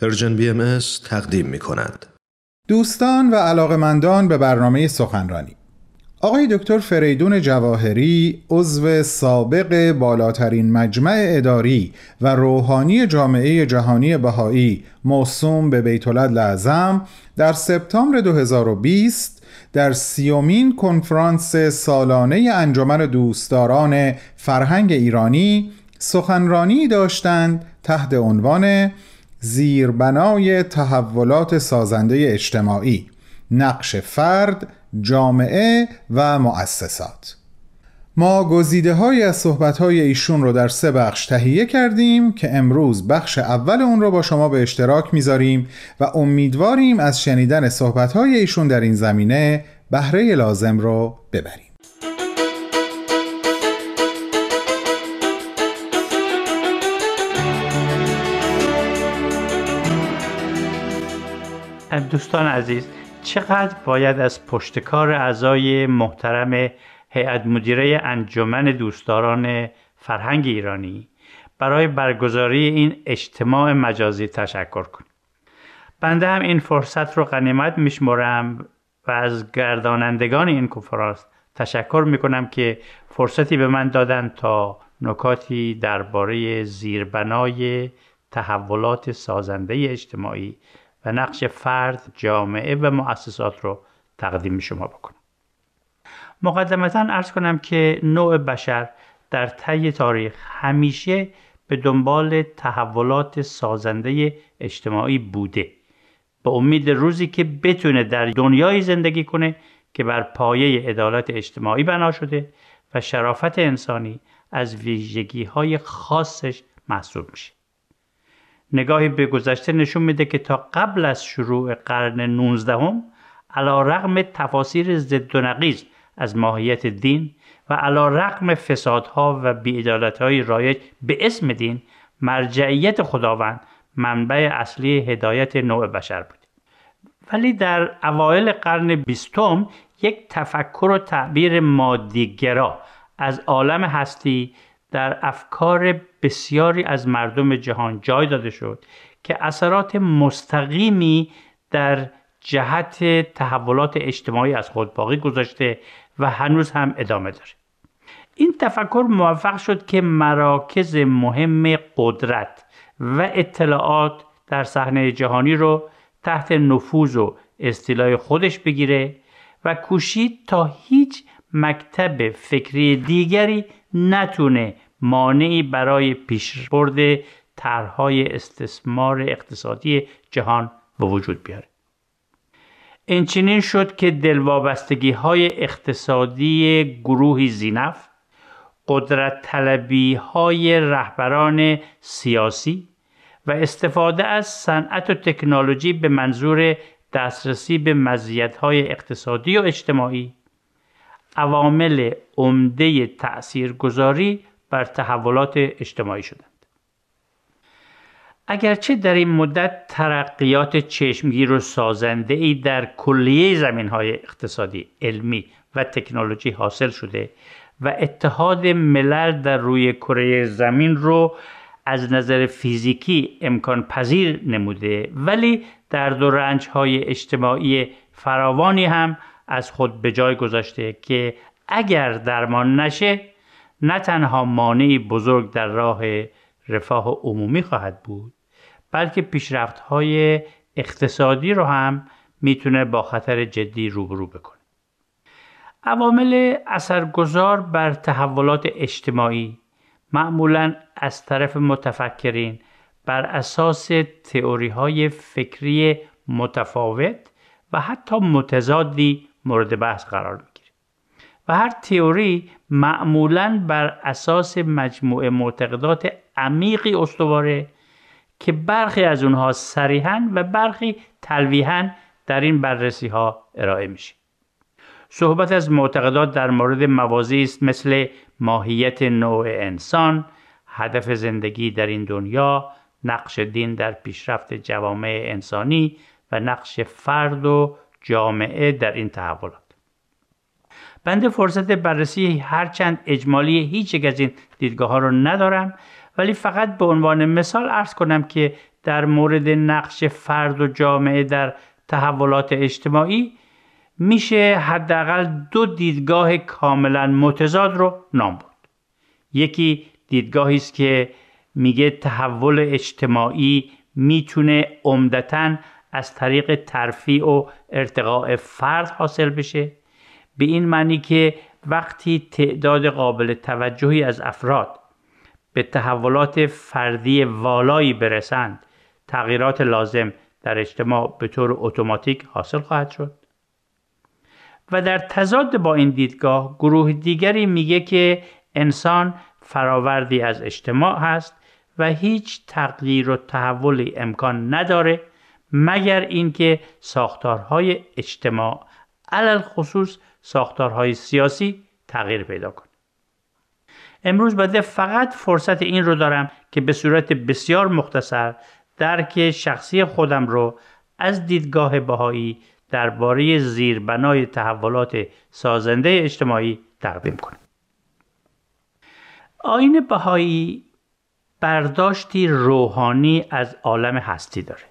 Persian BMS تقدیم می کند. دوستان و علاقمندان به برنامه سخنرانی آقای دکتر فریدون جواهری عضو سابق بالاترین مجمع اداری و روحانی جامعه جهانی بهایی موسوم به بیت لعظم در سپتامبر 2020 در سیومین کنفرانس سالانه انجمن دوستداران فرهنگ ایرانی سخنرانی داشتند تحت عنوان زیربنای تحولات سازنده اجتماعی نقش فرد، جامعه و مؤسسات. ما گزیده های از صحبت های ایشون رو در سه بخش تهیه کردیم که امروز بخش اول اون رو با شما به اشتراک می‌ذاریم و امیدواریم از شنیدن صحبت های ایشون در این زمینه بهره لازم رو ببریم. دوستان عزیز چقدر باید از پشتکار اعضای محترم هیئت مدیره انجمن دوستداران فرهنگ ایرانی برای برگزاری این اجتماع مجازی تشکر کنیم بنده هم این فرصت رو غنیمت میشمرم و از گردانندگان این کنفرانس تشکر می‌کنم که فرصتی به من دادن تا نکاتی درباره زیربنای تحولات سازنده اجتماعی و نقش فرد، جامعه و مؤسسات رو تقدیم شما بکنم. مقدمتا ارز کنم که نوع بشر در طی تاریخ همیشه به دنبال تحولات سازنده اجتماعی بوده به امید روزی که بتونه در دنیای زندگی کنه که بر پایه عدالت اجتماعی بنا شده و شرافت انسانی از ویژگی های خاصش محسوب میشه نگاهی به گذشته نشون میده که تا قبل از شروع قرن 19 هم علا رقم تفاسیر ضد و نقیز از ماهیت دین و علا رقم فسادها و بیعدالتهای رایج به اسم دین مرجعیت خداوند منبع اصلی هدایت نوع بشر بود. ولی در اوایل قرن بیستم یک تفکر و تعبیر مادیگرا از عالم هستی در افکار بسیاری از مردم جهان جای داده شد که اثرات مستقیمی در جهت تحولات اجتماعی از خود باقی گذاشته و هنوز هم ادامه داره. این تفکر موفق شد که مراکز مهم قدرت و اطلاعات در صحنه جهانی رو تحت نفوذ و استیلای خودش بگیره و کوشید تا هیچ مکتب فکری دیگری نتونه مانعی برای پیشبرد طرحهای استثمار اقتصادی جهان به وجود بیاره. این شد که دلوابستگی های اقتصادی گروهی زینف قدرت طلبی های رهبران سیاسی و استفاده از صنعت و تکنولوژی به منظور دسترسی به های اقتصادی و اجتماعی عوامل عمده تأثیرگذاری بر تحولات اجتماعی شدند. اگرچه در این مدت ترقیات چشمگیر و سازنده ای در کلیه زمین های اقتصادی، علمی و تکنولوژی حاصل شده و اتحاد ملل در روی کره زمین رو از نظر فیزیکی امکان پذیر نموده ولی در و رنج های اجتماعی فراوانی هم از خود به جای گذاشته که اگر درمان نشه نه تنها مانعی بزرگ در راه رفاه عمومی خواهد بود بلکه پیشرفت های اقتصادی رو هم می‌تونه با خطر جدی روبرو بکنه. عوامل اثرگذار بر تحولات اجتماعی معمولا از طرف متفکرین بر اساس تئوری های فکری متفاوت و حتی متضادی مورد بحث قرار می‌گیره. و هر تئوری معمولا بر اساس مجموعه معتقدات عمیقی استواره که برخی از اونها صریحا و برخی تلویحا در این بررسی ها ارائه میشه. صحبت از معتقدات در مورد موازی است مثل ماهیت نوع انسان هدف زندگی در این دنیا نقش دین در پیشرفت جوامع انسانی و نقش فرد و جامعه در این تحولات. بنده فرصت بررسی هرچند اجمالی هیچ یک از این دیدگاه ها رو ندارم ولی فقط به عنوان مثال ارز کنم که در مورد نقش فرد و جامعه در تحولات اجتماعی میشه حداقل دو دیدگاه کاملا متضاد رو نام برد. یکی دیدگاهی است که میگه تحول اجتماعی می‌تونه عمدتا از طریق ترفیع و ارتقاء فرد حاصل بشه. به این معنی که وقتی تعداد قابل توجهی از افراد به تحولات فردی والایی برسند تغییرات لازم در اجتماع به طور اتوماتیک حاصل خواهد شد. و در تضاد با این دیدگاه گروه دیگری میگه که انسان فراوردی از اجتماع هست و هیچ تغییر و تحولی امکان نداره مگر اینکه ساختارهای اجتماع علل خصوص ساختارهای سیاسی تغییر پیدا کنه امروز بده فقط فرصت این رو دارم که به صورت بسیار مختصر درک شخصی خودم رو از دیدگاه بهایی درباره زیربنای تحولات سازنده اجتماعی تقدیم کنم. آین بهایی برداشتی روحانی از عالم هستی داره.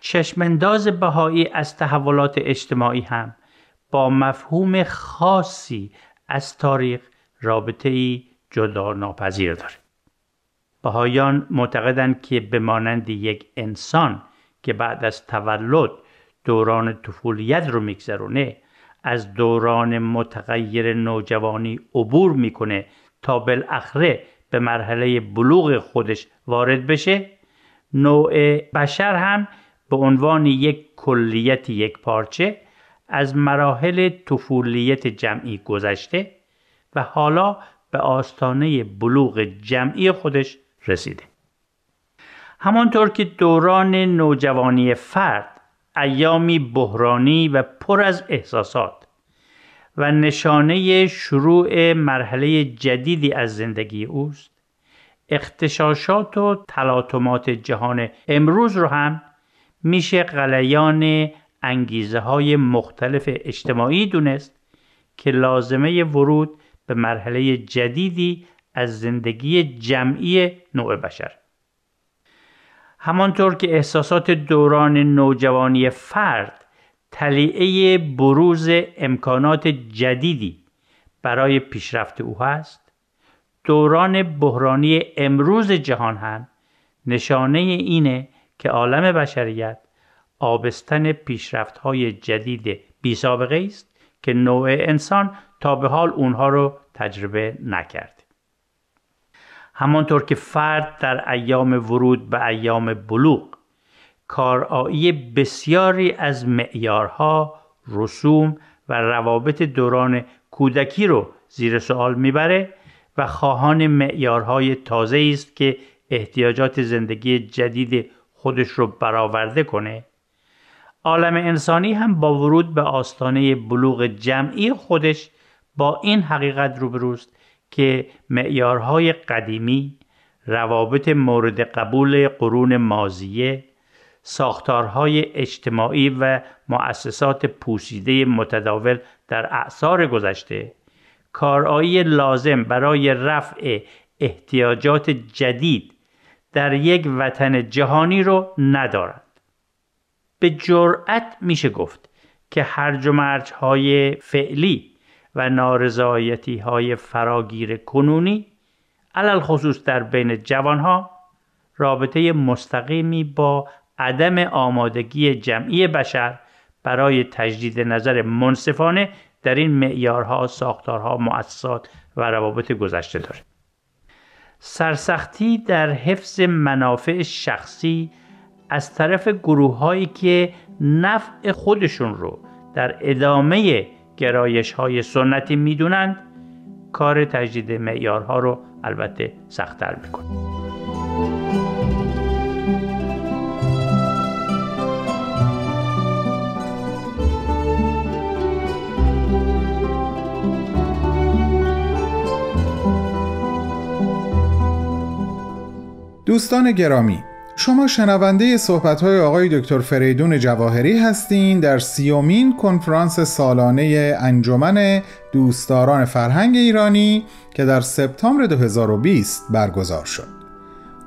چشمنداز بهایی از تحولات اجتماعی هم با مفهوم خاصی از تاریخ رابطه ای جدا ناپذیر داره. بهایان معتقدند که به مانند یک انسان که بعد از تولد دوران طفولیت رو میگذرونه از دوران متغیر نوجوانی عبور می‌کنه تا بالاخره به مرحله بلوغ خودش وارد بشه نوع بشر هم به عنوان یک کلیت یک پارچه از مراحل طفولیت جمعی گذشته و حالا به آستانه بلوغ جمعی خودش رسیده. همانطور که دوران نوجوانی فرد ایامی بحرانی و پر از احساسات و نشانه شروع مرحله جدیدی از زندگی اوست اختشاشات و تلاطمات جهان امروز رو هم میشه غلیان انگیزه های مختلف اجتماعی دونست که لازمه ورود به مرحله جدیدی از زندگی جمعی نوع بشر. همانطور که احساسات دوران نوجوانی فرد تلیعه بروز امکانات جدیدی برای پیشرفت او هست دوران بحرانی امروز جهان هم نشانه اینه که عالم بشریت آبستن پیشرفت های جدید بی سابقه است که نوع انسان تا به حال اونها رو تجربه نکرد. همانطور که فرد در ایام ورود به ایام بلوغ کارایی بسیاری از معیارها، رسوم و روابط دوران کودکی رو زیر سوال می‌بره و خواهان معیارهای تازه است که احتیاجات زندگی جدید خودش رو برآورده کنه. عالم انسانی هم با ورود به آستانه بلوغ جمعی خودش با این حقیقت روبروست که معیارهای قدیمی روابط مورد قبول قرون مازیه ساختارهای اجتماعی و مؤسسات پوسیده متداول در اعثار گذشته. کارایی لازم برای رفع احتیاجات جدید در یک وطن جهانی رو ندارد به جرأت میشه گفت که هرج و مرج های فعلی و نارضایتی های فراگیر کنونی علل خصوص در بین جوانها رابطه مستقیمی با عدم آمادگی جمعی بشر برای تجدید نظر منصفانه در این معیارها، ساختارها، مؤسسات و روابط گذشته داره. سرسختی در حفظ منافع شخصی از طرف گروه هایی که نفع خودشون رو در ادامه گرایش های سنتی می‌دونند کار تجدید معیارها رو البته سختتر می‌کنه. دوستان گرامی شما شنونده صحبت های آقای دکتر فریدون جواهری هستین در سیومین کنفرانس سالانه انجمن دوستداران فرهنگ ایرانی که در سپتامبر 2020 برگزار شد.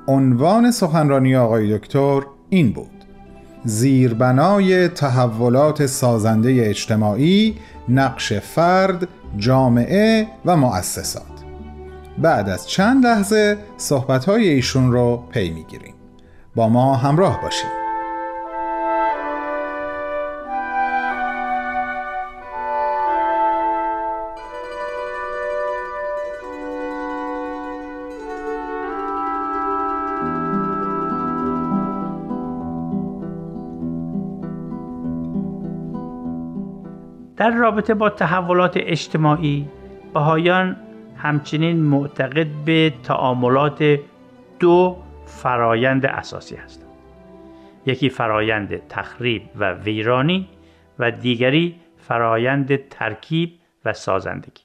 عنوان سخنرانی آقای دکتر این بود زیربنای تحولات سازنده اجتماعی نقش فرد، جامعه و مؤسسات. بعد از چند لحظه صحبتهای ایشون رو پی می‌گیریم. با ما همراه باشید در رابطه با تحولات اجتماعی بهایان همچنین معتقد به تعاملات دو فرایند اساسی هستند. یکی فرایند تخریب و ویرانی و دیگری فرایند ترکیب و سازندگی.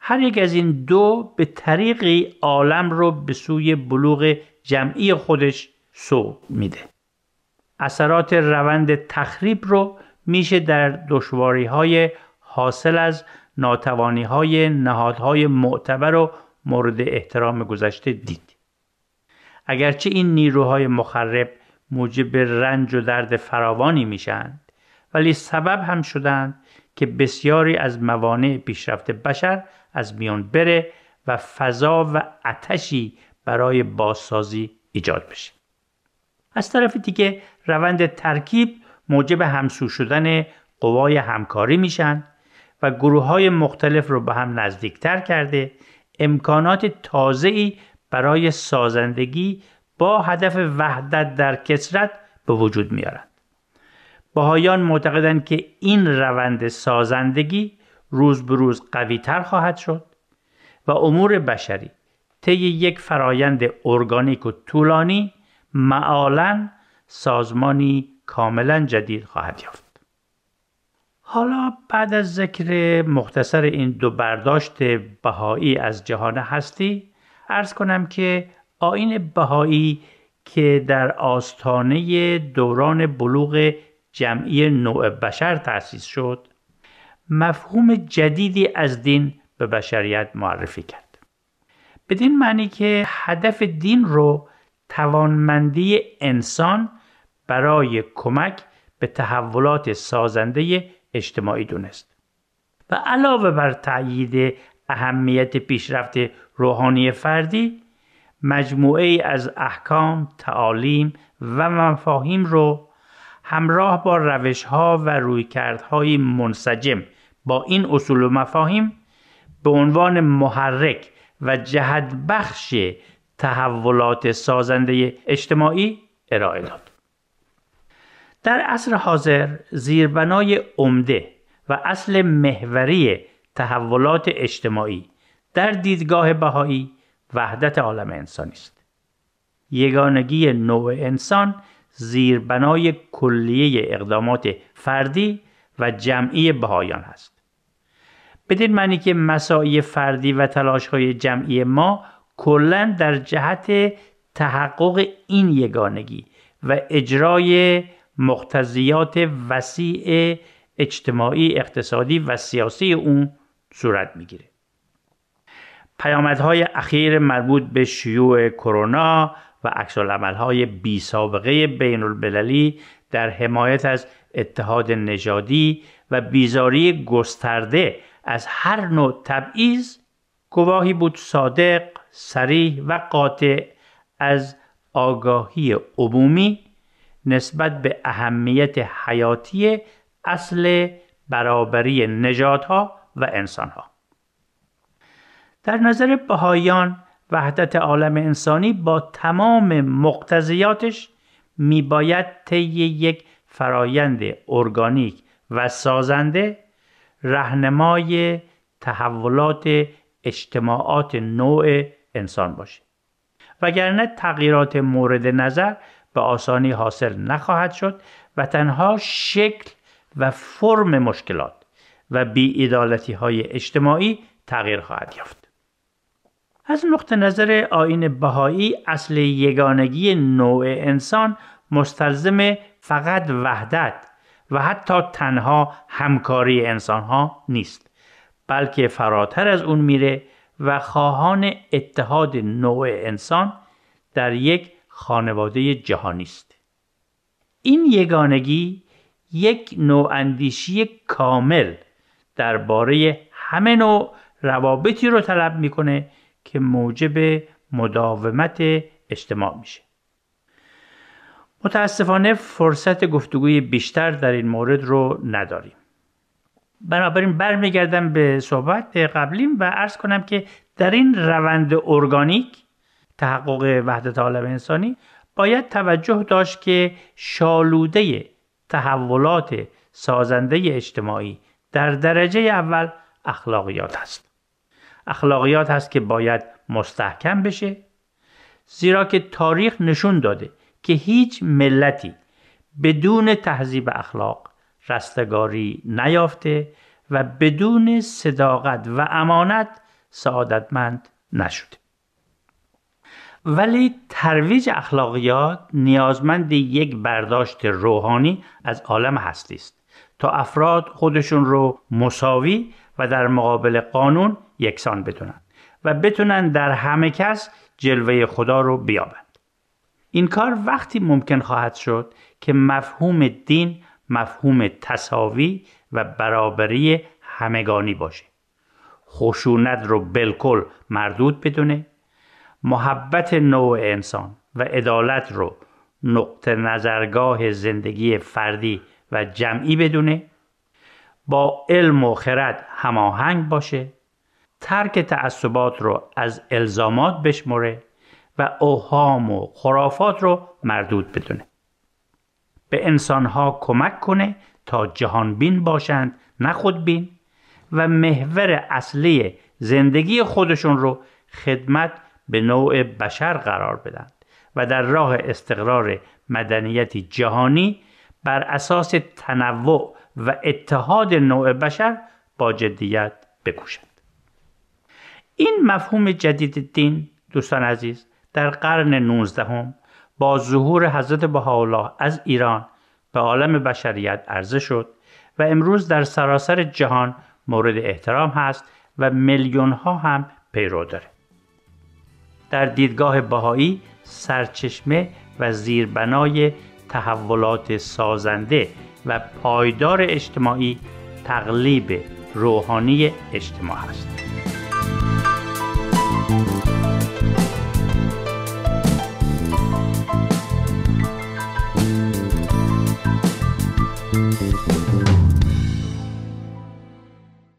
هر یک از این دو به طریقی عالم رو به سوی بلوغ جمعی خودش سو میده. اثرات روند تخریب رو میشه در دشواری های حاصل از ناتوانی های نهادهای معتبر و مورد احترام گذشته دید. اگرچه این نیروهای مخرب موجب رنج و درد فراوانی میشند ولی سبب هم شدند که بسیاری از موانع پیشرفت بشر از میان بره و فضا و اتشی برای بازسازی ایجاد بشه. از طرف دیگه روند ترکیب موجب همسو شدن قوای همکاری میشن و گروه های مختلف رو به هم نزدیکتر کرده امکانات تازه‌ای برای سازندگی با هدف وحدت در کسرت به وجود میارند. باهایان معتقدند که این روند سازندگی روز به روز قوی تر خواهد شد و امور بشری طی یک فرایند ارگانیک و طولانی معالا سازمانی کاملا جدید خواهد یافت. حالا بعد از ذکر مختصر این دو برداشت بهایی از جهان هستی ارز کنم که آین بهایی که در آستانه دوران بلوغ جمعی نوع بشر تأسیس شد مفهوم جدیدی از دین به بشریت معرفی کرد. بدین معنی که هدف دین رو توانمندی انسان برای کمک به تحولات سازنده اجتماعی دونست و علاوه بر تأیید اهمیت پیشرفت روحانی فردی مجموعه ای از احکام، تعالیم و مفاهیم رو همراه با روش ها و رویکردهای منسجم با این اصول و مفاهیم به عنوان محرک و جهت بخش تحولات سازنده اجتماعی ارائه داد. در عصر حاضر زیربنای عمده و اصل محوری تحولات اجتماعی در دیدگاه بهایی وحدت عالم انسانی است. یگانگی نوع انسان زیربنای کلیه اقدامات فردی و جمعی بهایان است. بدین معنی که مساعی فردی و تلاشهای جمعی ما کلا در جهت تحقق این یگانگی و اجرای مقتضیات وسیع اجتماعی اقتصادی و سیاسی اون صورت می‌گیره. پیامدهای اخیر مربوط به شیوع کرونا و عکس های بی سابقه بین المللی در حمایت از اتحاد نژادی و بیزاری گسترده از هر نوع تبعیض گواهی بود صادق، سریح و قاطع از آگاهی عمومی نسبت به اهمیت حیاتی اصل برابری نژادها و انسانها. در نظر بهایان وحدت عالم انسانی با تمام مقتضیاتش میباید طی یک فرایند ارگانیک و سازنده رهنمای تحولات اجتماعات نوع انسان باشه. وگرنه تغییرات مورد نظر به آسانی حاصل نخواهد شد و تنها شکل و فرم مشکلات و بیعدالتی های اجتماعی تغییر خواهد یافت. از نقطه نظر آین بهایی اصل یگانگی نوع انسان مستلزم فقط وحدت و حتی تنها همکاری انسان ها نیست بلکه فراتر از اون میره و خواهان اتحاد نوع انسان در یک خانواده جهانی است. این یگانگی یک نوع اندیشی کامل درباره همه نوع روابطی رو طلب می‌کنه که موجب مداومت اجتماع میشه. متاسفانه فرصت گفتگوی بیشتر در این مورد رو نداریم. بنابراین برمیگردم به صحبت قبلیم و عرض کنم که در این روند ارگانیک تحقق وحدت عالم انسانی باید توجه داشت که شالوده تحولات سازنده اجتماعی در درجه اول اخلاقیات هست اخلاقیات هست که باید مستحکم بشه زیرا که تاریخ نشون داده که هیچ ملتی بدون تهذیب اخلاق رستگاری نیافته و بدون صداقت و امانت سعادتمند نشده. ولی ترویج اخلاقیات نیازمند یک برداشت روحانی از عالم هستی است تا افراد خودشون رو مساوی و در مقابل قانون یکسان بدونن و بتونن در همه کس جلوه خدا رو بیابند. این کار وقتی ممکن خواهد شد که مفهوم دین مفهوم تصاوی و برابری همگانی باشه. خشونت رو بالکل مردود بدونه محبت نوع انسان و عدالت رو نقطه نظرگاه زندگی فردی و جمعی بدونه با علم و خرد هماهنگ باشه ترک تعصبات رو از الزامات بشمره و اوهام و خرافات رو مردود بدونه. به انسانها کمک کنه تا جهان بین باشند نه خودبین و محور اصلی زندگی خودشون رو خدمت به نوع بشر قرار بدند و در راه استقرار مدنیتی جهانی بر اساس تنوع و اتحاد نوع بشر با جدیت بکوشند. این مفهوم جدید دین دوستان عزیز در قرن 19 با ظهور حضرت بهاءالله از ایران به عالم بشریت عرضه شد و امروز در سراسر جهان مورد احترام هست و میلیون ها هم پیرو داره. در دیدگاه بهایی سرچشمه و زیربنای تحولات سازنده و پایدار اجتماعی تقلیب روحانی اجتماع است.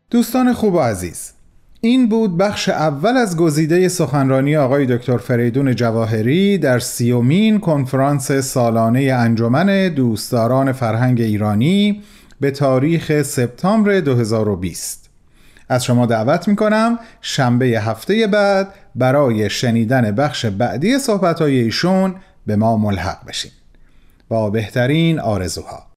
دوستان خوب و عزیز این بود بخش اول از گزیده سخنرانی آقای دکتر فریدون جواهری در سیومین کنفرانس سالانه انجمن دوستداران فرهنگ ایرانی به تاریخ سپتامبر 2020 از شما دعوت می کنم شنبه هفته بعد برای شنیدن بخش بعدی صحبت ایشون به ما ملحق بشین. با بهترین آرزوها.